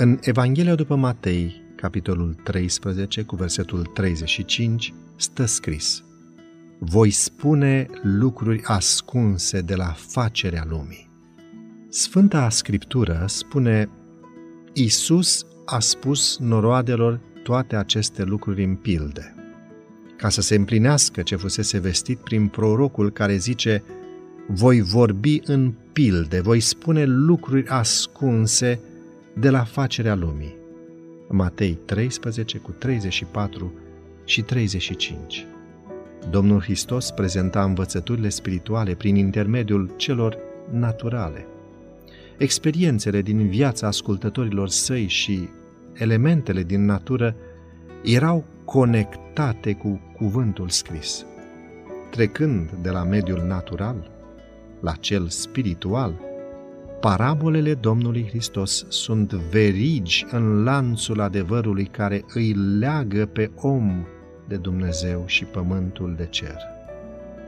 În Evanghelia după Matei, capitolul 13, cu versetul 35, stă scris Voi spune lucruri ascunse de la facerea lumii. Sfânta Scriptură spune Isus a spus noroadelor toate aceste lucruri în pilde, ca să se împlinească ce fusese vestit prin prorocul care zice Voi vorbi în pilde, voi spune lucruri ascunse de la facerea lumii. Matei 13 cu 34 și 35. Domnul Hristos prezenta învățăturile spirituale prin intermediul celor naturale. Experiențele din viața ascultătorilor săi și elementele din natură erau conectate cu cuvântul scris. Trecând de la mediul natural la cel spiritual, Parabolele Domnului Hristos sunt verigi în lanțul adevărului care îi leagă pe om de Dumnezeu și pământul de cer.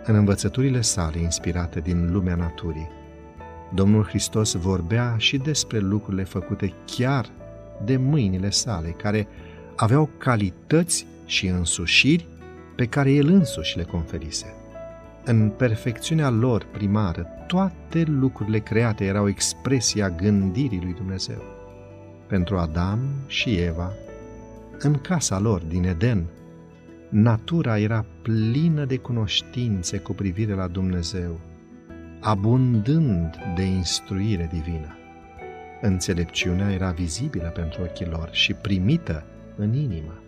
În învățăturile sale inspirate din lumea naturii, Domnul Hristos vorbea și despre lucrurile făcute chiar de mâinile sale, care aveau calități și însușiri pe care el însuși le conferise. În perfecțiunea lor primară, toate lucrurile create erau expresia gândirii lui Dumnezeu. Pentru Adam și Eva, în casa lor din Eden, natura era plină de cunoștințe cu privire la Dumnezeu, abundând de instruire divină. Înțelepciunea era vizibilă pentru ochii lor și primită în inimă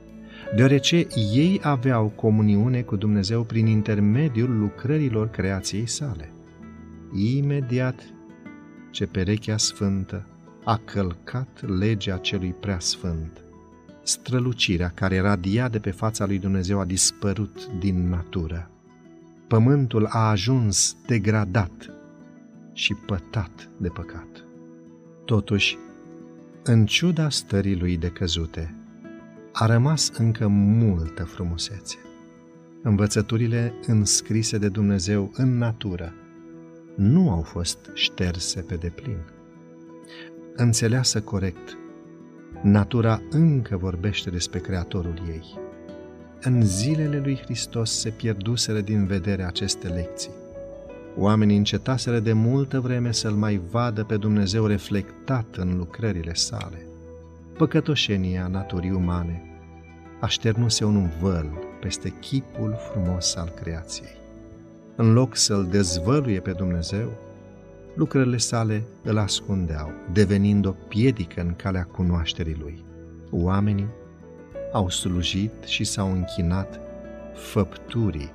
deoarece ei aveau comuniune cu Dumnezeu prin intermediul lucrărilor creației sale. Imediat ce perechea sfântă a călcat legea celui prea sfânt, strălucirea care radia de pe fața lui Dumnezeu a dispărut din natură. Pământul a ajuns degradat și pătat de păcat. Totuși, în ciuda stării lui de căzute, a rămas încă multă frumusețe. Învățăturile înscrise de Dumnezeu în natură nu au fost șterse pe deplin. Înțeleasă corect, natura încă vorbește despre Creatorul ei. În zilele lui Hristos se pierduseră din vedere aceste lecții. Oamenii încetaseră de multă vreme să-L mai vadă pe Dumnezeu reflectat în lucrările sale păcătoșenia naturii umane așternuse un văl peste chipul frumos al creației. În loc să-L dezvăluie pe Dumnezeu, lucrările sale îl ascundeau, devenind o piedică în calea cunoașterii Lui. Oamenii au slujit și s-au închinat făpturii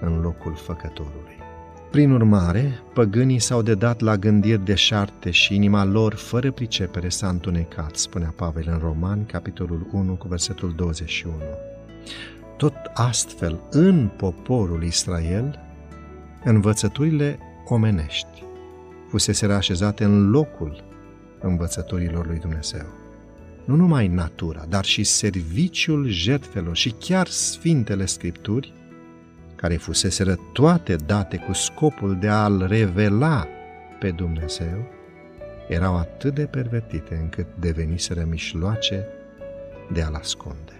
în locul făcătorului. Prin urmare, păgânii s-au dedat la gândiri deșarte și inima lor, fără pricepere, s-a întunecat, spunea Pavel în Roman, capitolul 1, cu versetul 21. Tot astfel, în poporul Israel, învățăturile omenești fusese așezate în locul învățăturilor lui Dumnezeu. Nu numai natura, dar și serviciul jertfelor și chiar Sfintele Scripturi care fuseseră toate date cu scopul de a-L revela pe Dumnezeu, erau atât de pervertite încât deveniseră mișloace de a-L ascunde.